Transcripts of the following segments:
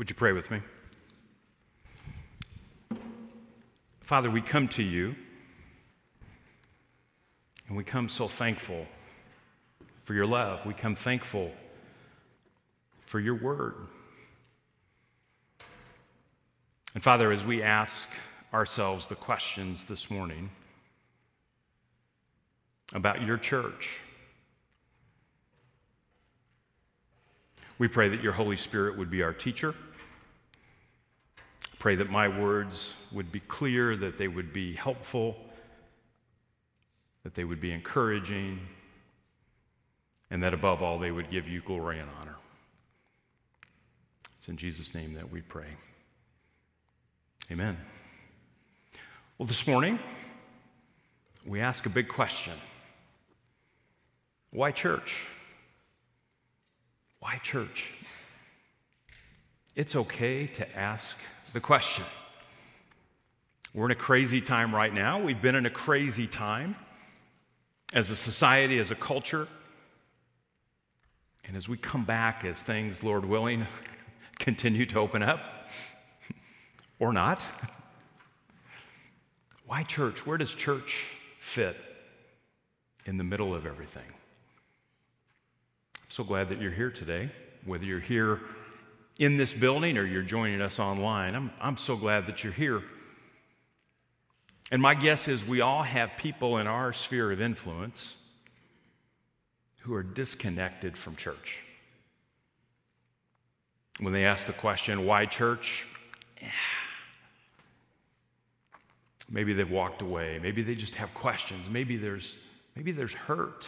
Would you pray with me? Father, we come to you and we come so thankful for your love. We come thankful for your word. And Father, as we ask ourselves the questions this morning about your church, we pray that your Holy Spirit would be our teacher. Pray that my words would be clear, that they would be helpful, that they would be encouraging, and that above all, they would give you glory and honor. It's in Jesus' name that we pray. Amen. Well, this morning, we ask a big question Why church? Why church? It's okay to ask the question. We're in a crazy time right now. We've been in a crazy time as a society, as a culture. And as we come back, as things, Lord willing, continue to open up, or not, why church? Where does church fit in the middle of everything? I'm so glad that you're here today, whether you're here in this building or you're joining us online. I'm, I'm so glad that you're here. And my guess is we all have people in our sphere of influence who are disconnected from church. When they ask the question, why church? Maybe they've walked away. Maybe they just have questions. Maybe there's, maybe there's hurt.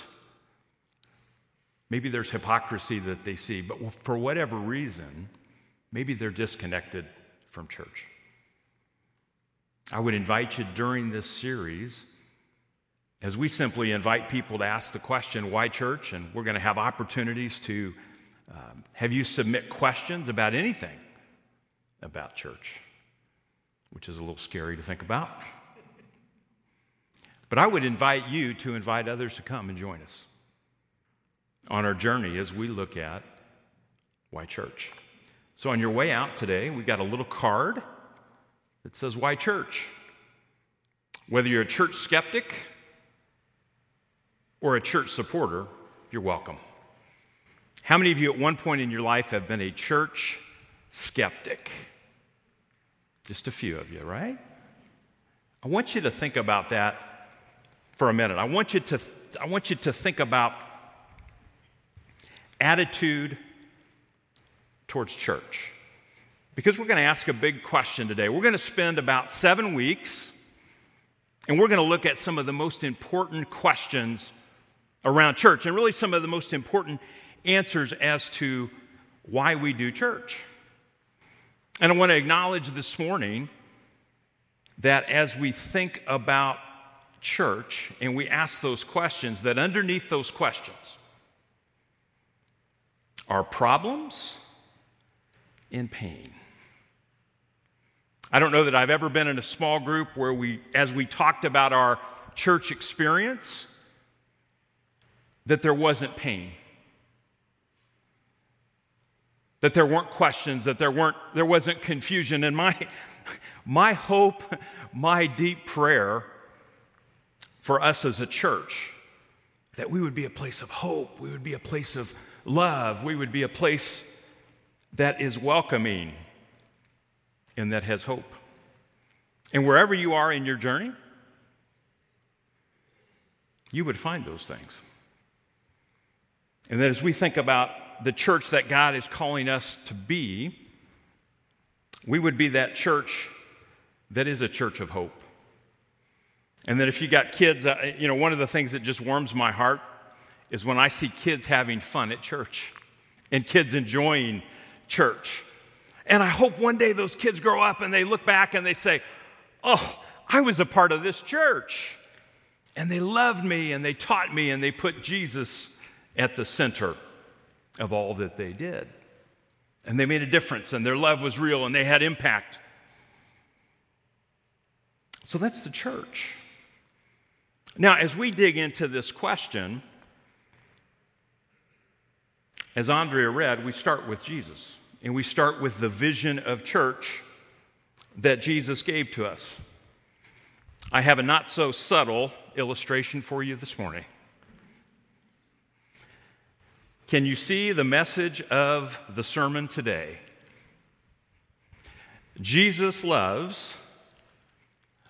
Maybe there's hypocrisy that they see. But for whatever reason, maybe they're disconnected from church. I would invite you during this series, as we simply invite people to ask the question, why church? And we're going to have opportunities to um, have you submit questions about anything about church, which is a little scary to think about. But I would invite you to invite others to come and join us on our journey as we look at why church. So, on your way out today, we've got a little card that says, Why church? Whether you're a church skeptic or a church supporter, you're welcome. How many of you at one point in your life have been a church skeptic? Just a few of you, right? I want you to think about that for a minute. I want you to, I want you to think about attitude towards church. Because we're going to ask a big question today. We're going to spend about seven weeks and we're going to look at some of the most important questions around church and really some of the most important answers as to why we do church. And I want to acknowledge this morning that as we think about church and we ask those questions, that underneath those questions are problems and pain. I don't know that I've ever been in a small group where we, as we talked about our church experience, that there wasn't pain. That there weren't questions, that there, weren't, there wasn't confusion. And my, my hope, my deep prayer for us as a church, that we would be a place of hope, we would be a place of love, we would be a place that is welcoming and that has hope. And wherever you are in your journey, you would find those things. And that as we think about the church that God is calling us to be, we would be that church that is a church of hope. And that if you got kids, uh, you know, one of the things that just warms my heart is when I see kids having fun at church and kids enjoying church. And I hope one day those kids grow up and they look back and they say, Oh, I was a part of this church. And they loved me and they taught me and they put Jesus at the center of all that they did. And they made a difference and their love was real and they had impact. So that's the church. Now, as we dig into this question, as Andrea read, we start with Jesus. And we start with the vision of church that Jesus gave to us. I have a not so subtle illustration for you this morning. Can you see the message of the sermon today? Jesus loves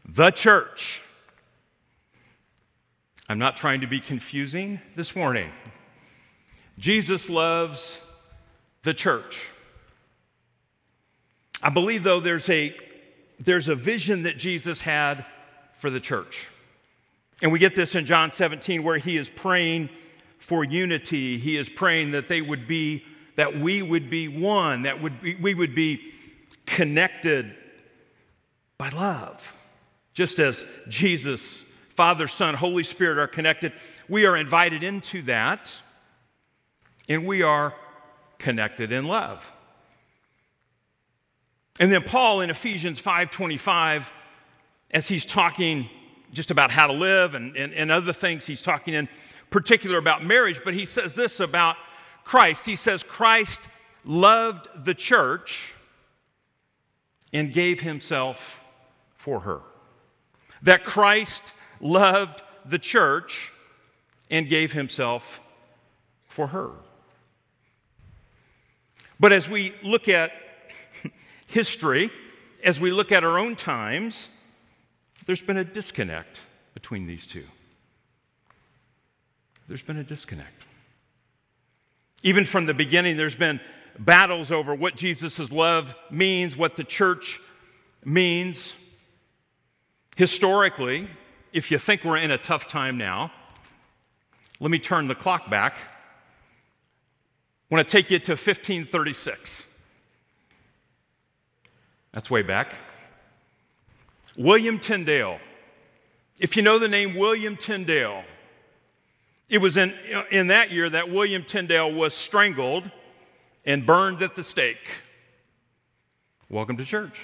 the church. I'm not trying to be confusing this morning. Jesus loves the church. I believe, though, there's a, there's a vision that Jesus had for the church. And we get this in John 17, where he is praying for unity. He is praying that they would be, that we would be one, that would be, we would be connected by love. Just as Jesus, Father, Son, Holy Spirit are connected, we are invited into that, and we are connected in love. And then Paul in Ephesians 5:25, as he's talking just about how to live and, and, and other things, he's talking in particular about marriage, but he says this about Christ. He says, Christ loved the church and gave himself for her. That Christ loved the church and gave himself for her. But as we look at history, as we look at our own times, there's been a disconnect between these two. There's been a disconnect. Even from the beginning, there's been battles over what Jesus' love means, what the church means. Historically, if you think we're in a tough time now, let me turn the clock back. I want to take you to 1536. That's way back. William Tyndale. If you know the name William Tyndale, it was in, in that year that William Tyndale was strangled and burned at the stake. Welcome to church.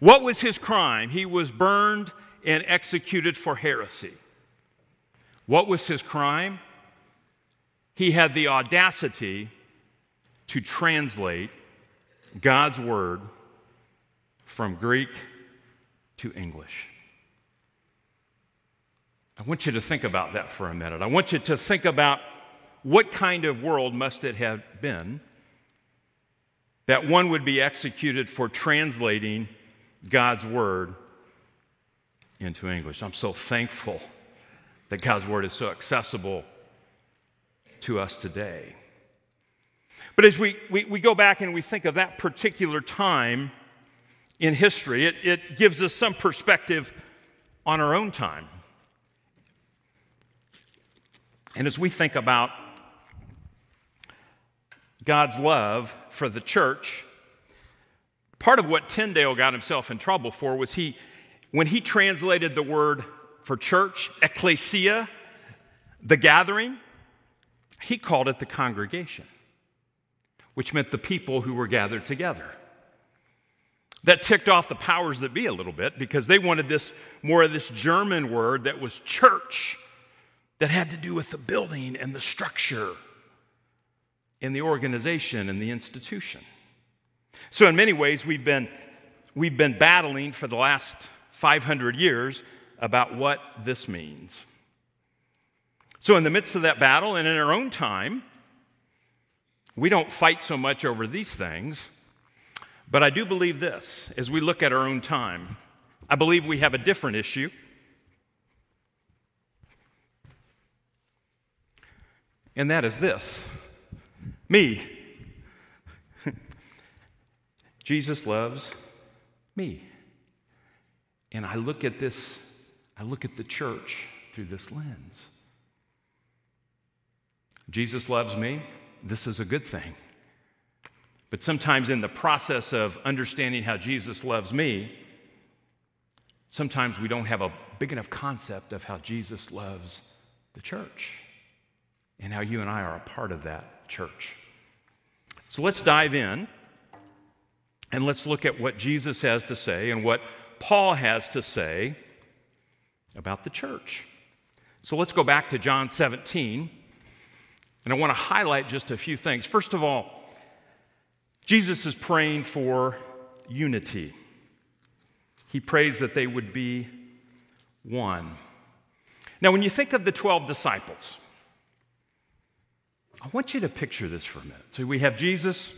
What was his crime? He was burned and executed for heresy. What was his crime? He had the audacity to translate God's word from Greek to English. I want you to think about that for a minute. I want you to think about what kind of world must it have been that one would be executed for translating God's word into English. I'm so thankful that God's word is so accessible to us today. But as we, we, we go back and we think of that particular time in history, it, it gives us some perspective on our own time. And as we think about God's love for the church, part of what Tyndale got himself in trouble for was he, when he translated the word for church, ecclesia, the gathering, he called it the congregation, which meant the people who were gathered together. That ticked off the powers that be a little bit because they wanted this more of this German word that was church that had to do with the building and the structure and the organization and the institution. So, in many ways, we've been, we've been battling for the last 500 years about what this means. So, in the midst of that battle and in our own time, we don't fight so much over these things, but I do believe this as we look at our own time. I believe we have a different issue and that is this me. Jesus loves me. And I look at this, I look at the church through this lens. Jesus loves me. This is a good thing. But sometimes, in the process of understanding how Jesus loves me, sometimes we don't have a big enough concept of how Jesus loves the church and how you and I are a part of that church. So let's dive in and let's look at what Jesus has to say and what Paul has to say about the church. So let's go back to John 17, and I want to highlight just a few things. First of all, Jesus is praying for unity. He prays that they would be one. Now, when you think of the 12 disciples, I want you to picture this for a minute. So we have Jesus,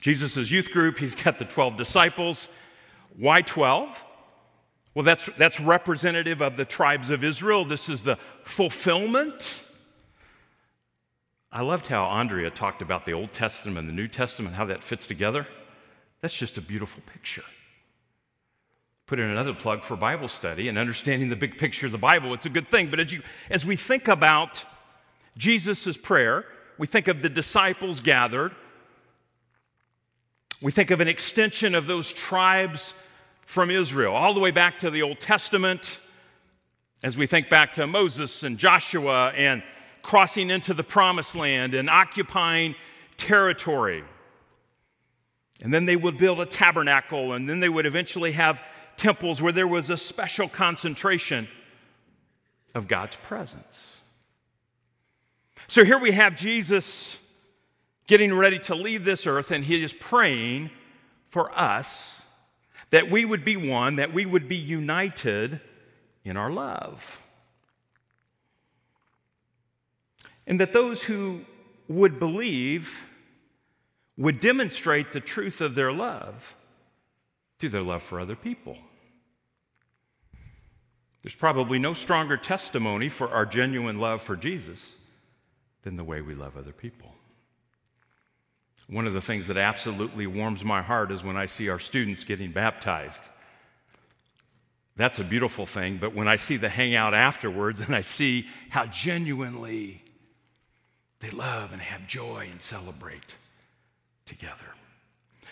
Jesus' youth group, he's got the 12 disciples. Why 12? Well, that's, that's representative of the tribes of Israel. This is the fulfillment. I loved how Andrea talked about the Old Testament and the New Testament, how that fits together. That's just a beautiful picture put in another plug for Bible study and understanding the big picture of the Bible. It's a good thing. But as, you, as we think about Jesus' prayer, we think of the disciples gathered, we think of an extension of those tribes from Israel, all the way back to the Old Testament, as we think back to Moses and Joshua and crossing into the promised land and occupying territory. And then they would build a tabernacle, and then they would eventually have temples where there was a special concentration of God's presence. So here we have Jesus getting ready to leave this earth, and he is praying for us that we would be one, that we would be united in our love. And that those who would believe would demonstrate the truth of their love through their love for other people. There's probably no stronger testimony for our genuine love for Jesus than the way we love other people. One of the things that absolutely warms my heart is when I see our students getting baptized. That's a beautiful thing, but when I see the hangout afterwards and I see how genuinely they love and have joy and celebrate together.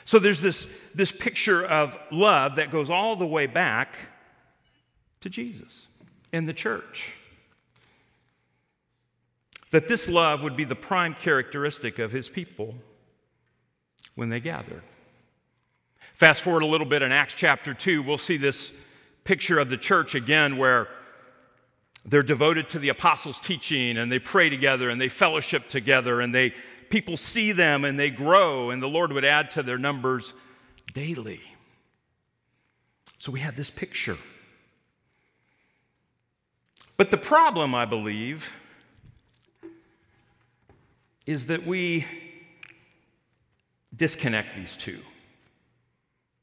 So there's this, this picture of love that goes all the way back to Jesus and the church. That this love would be the prime characteristic of his people when they gathered. Fast forward a little bit in Acts chapter 2, we'll see this picture of the church again where they're devoted to the apostles' teaching and they pray together and they fellowship together and they people see them and they grow and the Lord would add to their numbers daily. So we have this picture but the problem, I believe, is that we disconnect these two.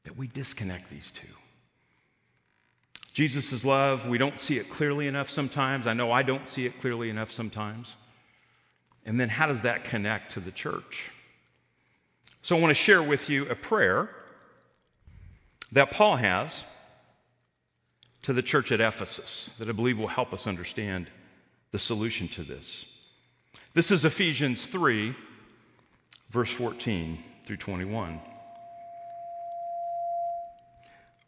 That we disconnect these two. Jesus' love, we don't see it clearly enough sometimes. I know I don't see it clearly enough sometimes. And then how does that connect to the church? So I want to share with you a prayer that Paul has to the church at Ephesus that I believe will help us understand the solution to this. This is Ephesians 3, verse 14 through 21.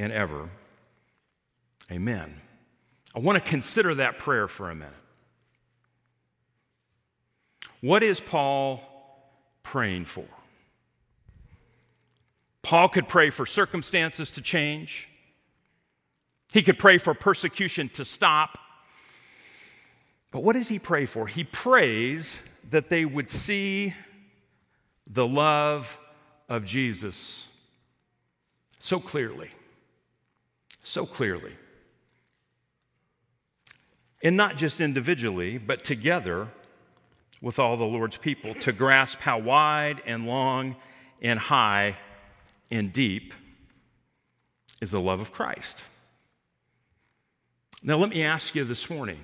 and ever. Amen. I want to consider that prayer for a minute. What is Paul praying for? Paul could pray for circumstances to change. He could pray for persecution to stop. But what does he pray for? He prays that they would see the love of Jesus so clearly. So clearly. And not just individually, but together with all the Lord's people to grasp how wide and long and high and deep is the love of Christ. Now, let me ask you this morning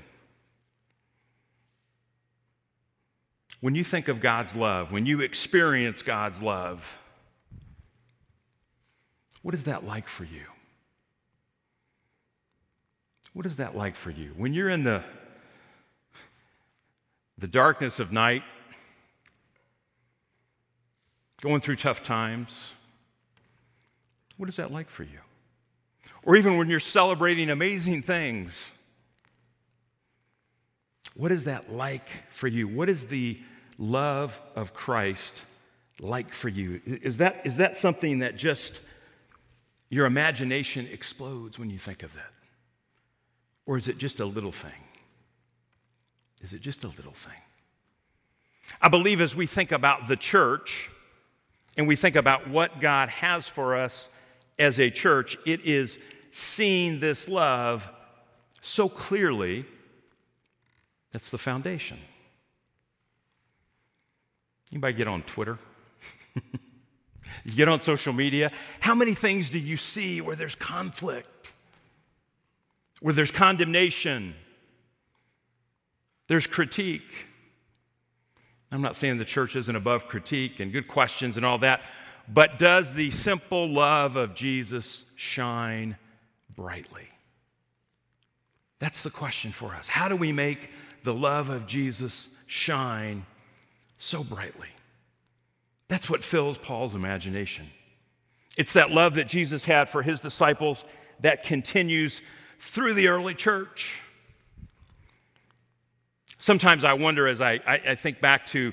when you think of God's love, when you experience God's love, what is that like for you? What is that like for you? When you're in the, the darkness of night, going through tough times, what is that like for you? Or even when you're celebrating amazing things, what is that like for you? What is the love of Christ like for you? Is that, is that something that just your imagination explodes when you think of that? Or is it just a little thing? Is it just a little thing? I believe as we think about the church and we think about what God has for us as a church, it is seeing this love so clearly. That's the foundation. Anybody get on Twitter? you get on social media? How many things do you see where there's conflict? Where there's condemnation? There's critique. I'm not saying the church isn't above critique and good questions and all that, but does the simple love of Jesus shine brightly? That's the question for us. How do we make the love of Jesus shine so brightly? That's what fills Paul's imagination. It's that love that Jesus had for his disciples that continues through the early church. Sometimes I wonder as I, I, I think back to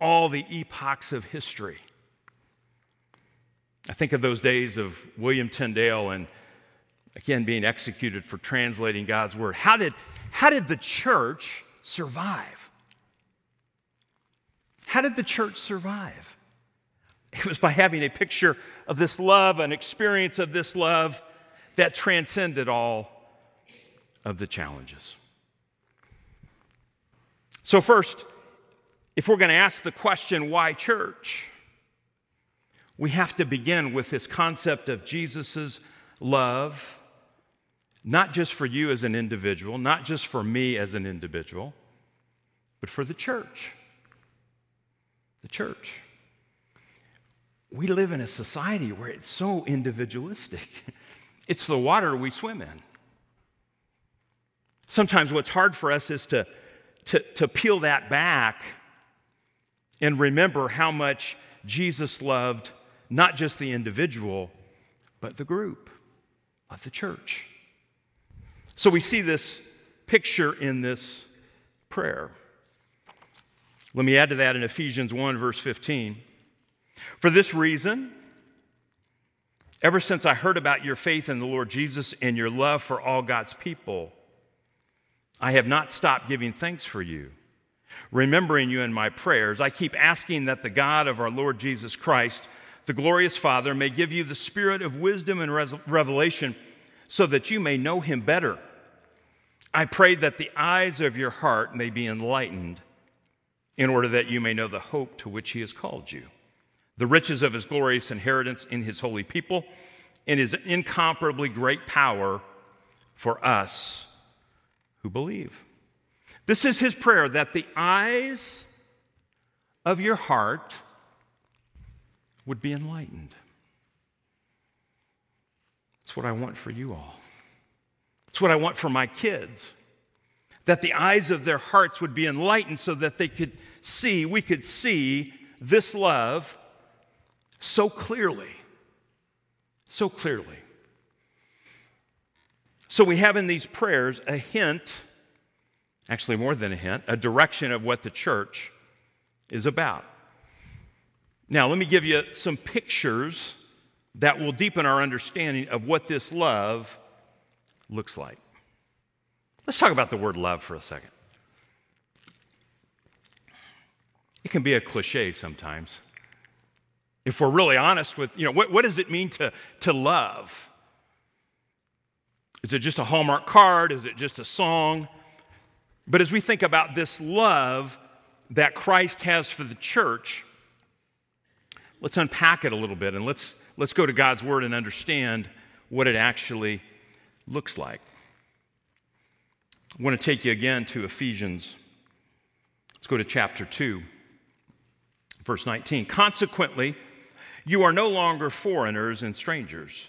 all the epochs of history. I think of those days of William Tyndale and again being executed for translating God's word. How did, how did the church survive? How did the church survive? It was by having a picture of this love, an experience of this love that transcended all of the challenges. So, first, if we're going to ask the question, why church? We have to begin with this concept of Jesus' love, not just for you as an individual, not just for me as an individual, but for the church. The church. We live in a society where it's so individualistic. It's the water we swim in. Sometimes what's hard for us is to, to, to peel that back and remember how much Jesus loved not just the individual, but the group of the church. So we see this picture in this prayer. Let me add to that in Ephesians 1, verse 15. For this reason, ever since I heard about your faith in the Lord Jesus and your love for all God's people, I have not stopped giving thanks for you, remembering you in my prayers. I keep asking that the God of our Lord Jesus Christ, the glorious Father, may give you the spirit of wisdom and revelation so that you may know him better. I pray that the eyes of your heart may be enlightened in order that you may know the hope to which he has called you, the riches of his glorious inheritance in his holy people, and his incomparably great power for us who believe. This is his prayer that the eyes of your heart would be enlightened. It's what I want for you all. It's what I want for my kids. That the eyes of their hearts would be enlightened so that they could see, we could see this love so clearly. So clearly. So we have in these prayers a hint, actually more than a hint, a direction of what the church is about. Now, let me give you some pictures that will deepen our understanding of what this love looks like. Let's talk about the word love for a second. It can be a cliche sometimes. If we're really honest with, you know, what, what does it mean to, to love? Is it just a Hallmark card? Is it just a song? But as we think about this love, that Christ has for the church, let's unpack it a little bit and let's, let's go to God's Word and understand what it actually looks like. I want to take you again to Ephesians. Let's go to chapter 2, verse 19. Consequently, you are no longer foreigners and strangers,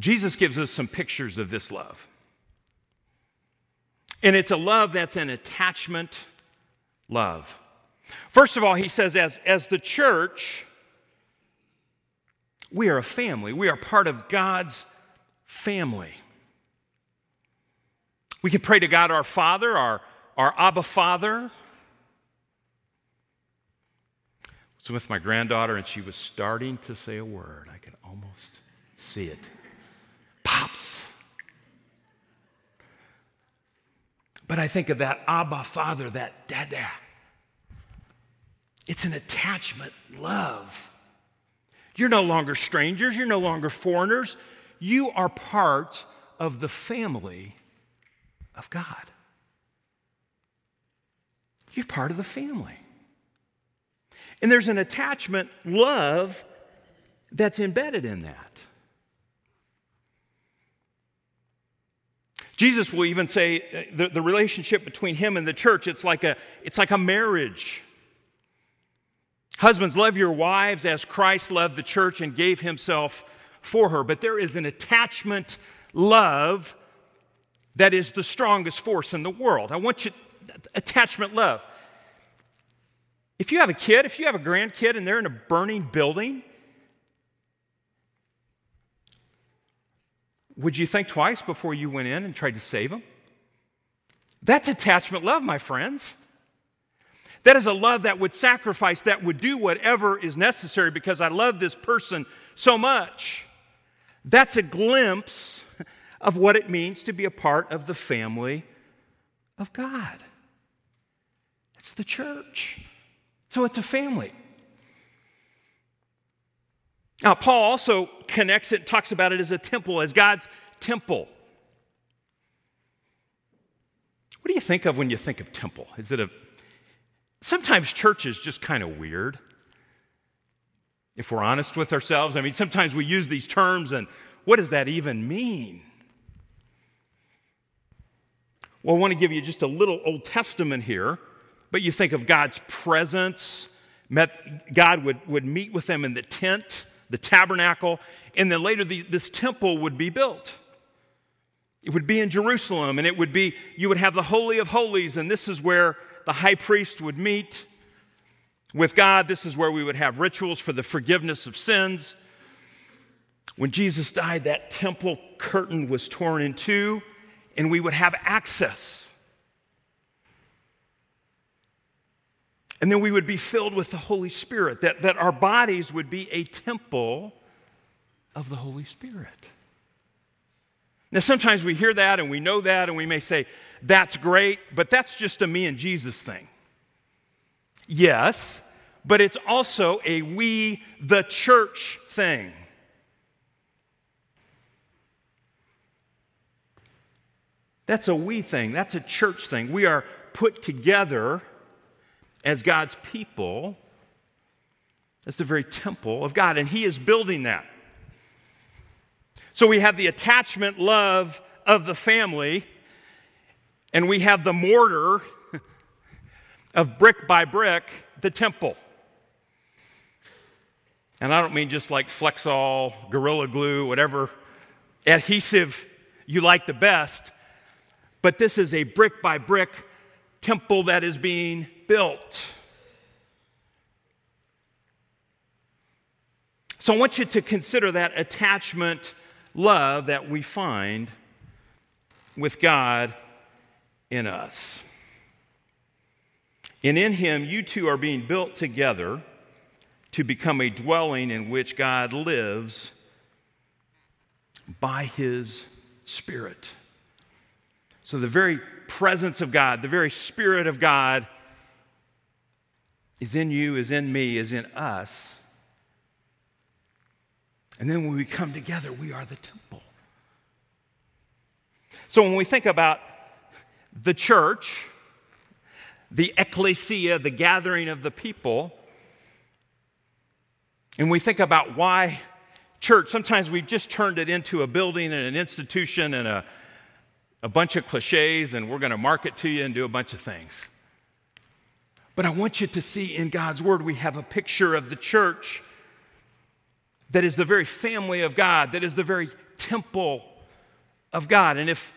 Jesus gives us some pictures of this love. And it's a love that's an attachment love. First of all, he says, as, as the church, we are a family. We are part of God's family. We can pray to God our Father, our, our Abba Father. I was with my granddaughter, and she was starting to say a word. I could almost see it. Pops. But I think of that Abba Father, that Dada. It's an attachment love. You're no longer strangers, you're no longer foreigners. You are part of the family of God. You're part of the family. And there's an attachment, love, that's embedded in that. Jesus will even say uh, the, the relationship between him and the church, it's like a, it's like a marriage. Husbands, love your wives as Christ loved the church and gave himself for her. But there is an attachment love that is the strongest force in the world. I want you, attachment love. If you have a kid, if you have a grandkid and they're in a burning building, would you think twice before you went in and tried to save them? That's attachment love, my friends. That is a love that would sacrifice, that would do whatever is necessary because I love this person so much. That's a glimpse of what it means to be a part of the family of God. It's the church. So it's a family. Now, Paul also connects it, talks about it as a temple, as God's temple. What do you think of when you think of temple? Is it a. Sometimes church is just kind of weird. If we're honest with ourselves, I mean, sometimes we use these terms and what does that even mean? Well, I want to give you just a little Old Testament here, but you think of God's presence. Met, God would, would meet with them in the tent, the tabernacle, and then later the, this temple would be built. It would be in Jerusalem, and it would be, you would have the Holy of Holies, and this is where the high priest would meet with God. This is where we would have rituals for the forgiveness of sins. When Jesus died, that temple curtain was torn in two and we would have access. And then we would be filled with the Holy Spirit, that, that our bodies would be a temple of the Holy Spirit. Now, sometimes we hear that and we know that, and we may say, that's great, but that's just a me and Jesus thing. Yes, but it's also a we, the church thing. That's a we thing, that's a church thing. We are put together as God's people, as the very temple of God, and He is building that. So we have the attachment love of the family, and we have the mortar of brick by brick, the temple. And I don't mean just like Flex Seal, Gorilla Glue, whatever adhesive you like the best but this is a brick by brick temple that is being built. So I want you to consider that attachment love that we find with God in us. And in him, you too are being built together to become a dwelling in which God lives by his Spirit. So, the very presence of God, the very Spirit of God is in you, is in me, is in us. And then when we come together, we are the temple. So, when we think about the church, the ecclesia, the gathering of the people, and we think about why church, sometimes we've just turned it into a building and an institution and a, a bunch of cliches, and we're going to market to you and do a bunch of things. But I want you to see in God's Word, we have a picture of the church that is the very family of God, that is the very temple of God. And if,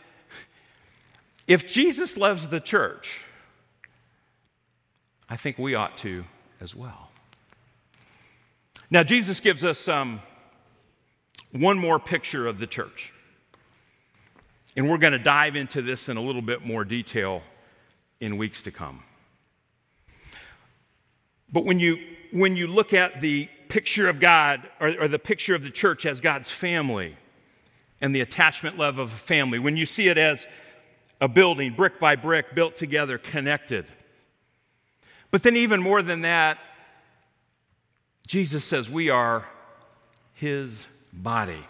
if Jesus loves the church, I think we ought to as well. Now, Jesus gives us um, one more picture of the church. And we're going to dive into this in a little bit more detail in weeks to come. But when you, when you look at the picture of God or, or the picture of the church as God's family and the attachment love of a family, when you see it as a building, brick by brick, built together, connected. But then, even more than that, Jesus says we are his body.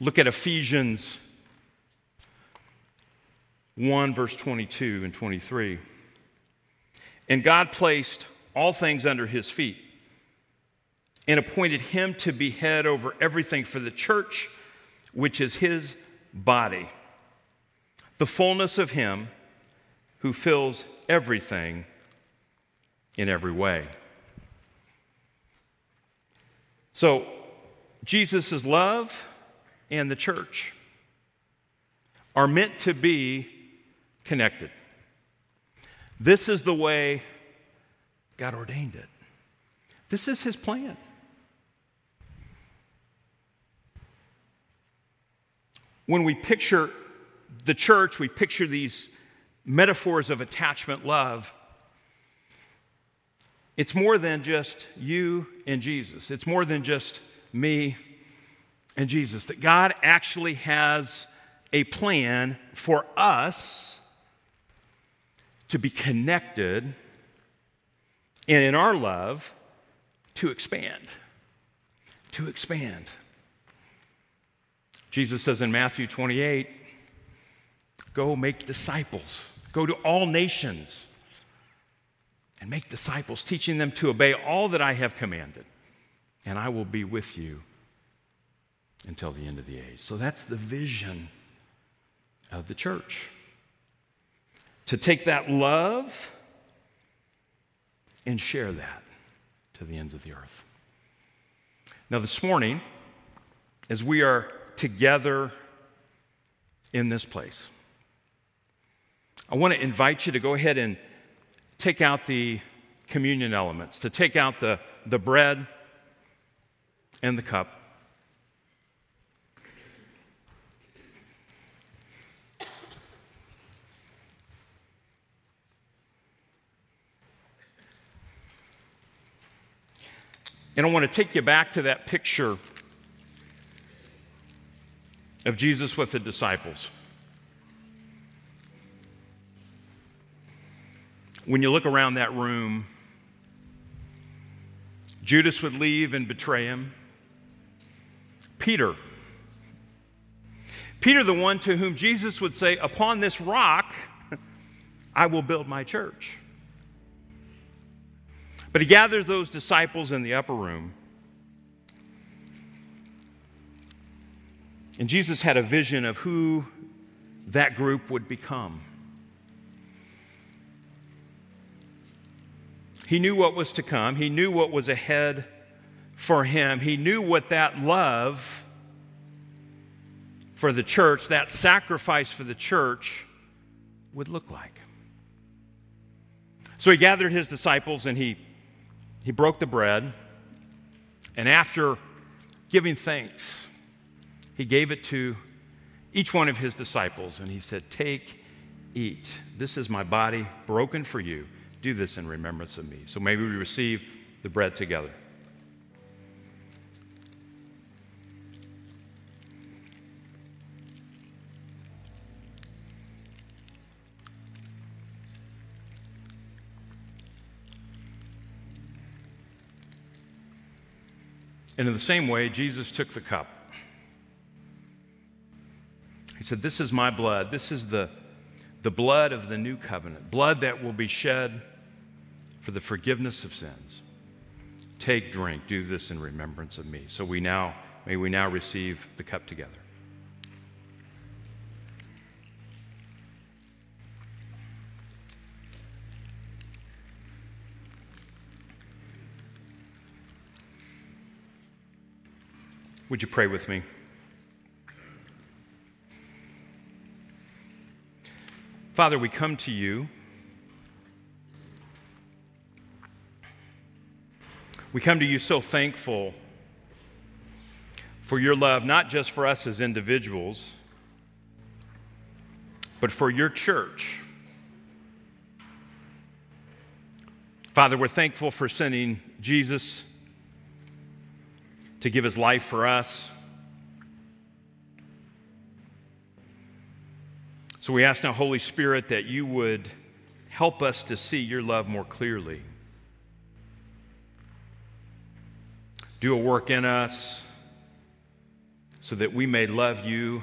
Look at Ephesians 1, verse 22 and 23. And God placed all things under his feet and appointed him to be head over everything for the church, which is his body, the fullness of him who fills everything in every way. So, Jesus' love and the church are meant to be connected. This is the way God ordained it. This is His plan. When we picture the church, we picture these metaphors of attachment love. It's more than just you and Jesus. It's more than just me and Jesus. That God actually has a plan for us to be connected, and in our love, to expand. To expand. Jesus says in Matthew 28 go make disciples, go to all nations and make disciples, teaching them to obey all that I have commanded, and I will be with you until the end of the age. So that's the vision of the church to take that love and share that to the ends of the earth. Now, this morning, as we are together in this place, I want to invite you to go ahead and take out the communion elements, to take out the, the bread and the cup. And I want to take you back to that picture of Jesus with the disciples. When you look around that room, Judas would leave and betray him. Peter, Peter, the one to whom Jesus would say, Upon this rock, I will build my church. But he gathers those disciples in the upper room. And Jesus had a vision of who that group would become. He knew what was to come, he knew what was ahead for him, he knew what that love for the church, that sacrifice for the church, would look like. So he gathered his disciples and he he broke the bread, and after giving thanks, he gave it to each one of his disciples, and he said, Take, eat. This is my body broken for you. Do this in remembrance of me. So maybe we receive the bread together. And in the same way, Jesus took the cup. He said, This is my blood. This is the, the blood of the new covenant, blood that will be shed for the forgiveness of sins. Take, drink, do this in remembrance of me. So we now, may we now receive the cup together. Would you pray with me? Father, we come to you. We come to you so thankful for your love, not just for us as individuals, but for your church. Father, we're thankful for sending Jesus to give his life for us. So we ask now, Holy Spirit, that you would help us to see your love more clearly. Do a work in us so that we may love you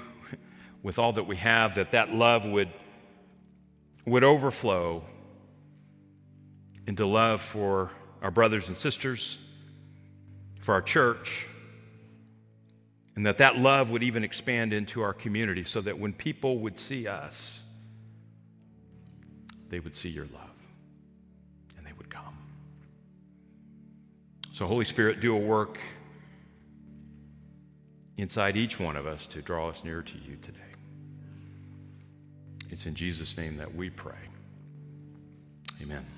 with all that we have, that that love would, would overflow into love for our brothers and sisters for our church, and that that love would even expand into our community so that when people would see us, they would see your love and they would come. So, Holy Spirit, do a work inside each one of us to draw us nearer to you today. It's in Jesus' name that we pray. Amen.